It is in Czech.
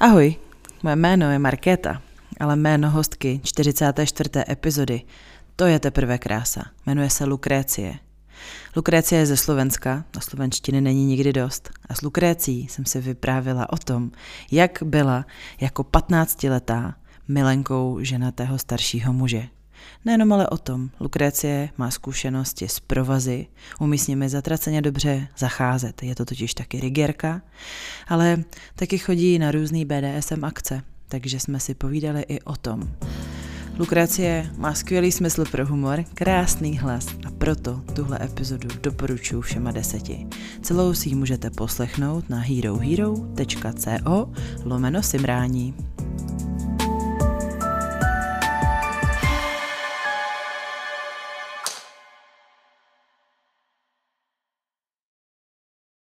Ahoj, moje jméno je Markéta, ale jméno hostky 44. epizody, to je teprve krása. Jmenuje se Lukrécie. Lukrécie je ze Slovenska, na slovenštiny není nikdy dost. A s Lukrécí jsem si vyprávila o tom, jak byla jako 15-letá milenkou ženatého staršího muže. Nejenom ale o tom, Lukrécie má zkušenosti s provazy, umí s nimi zatraceně dobře zacházet, je to totiž taky rigérka, ale taky chodí na různý BDSM akce, takže jsme si povídali i o tom. Lukrécie má skvělý smysl pro humor, krásný hlas a proto tuhle epizodu doporučuji všema deseti. Celou si ji můžete poslechnout na herohero.co lomeno simrání.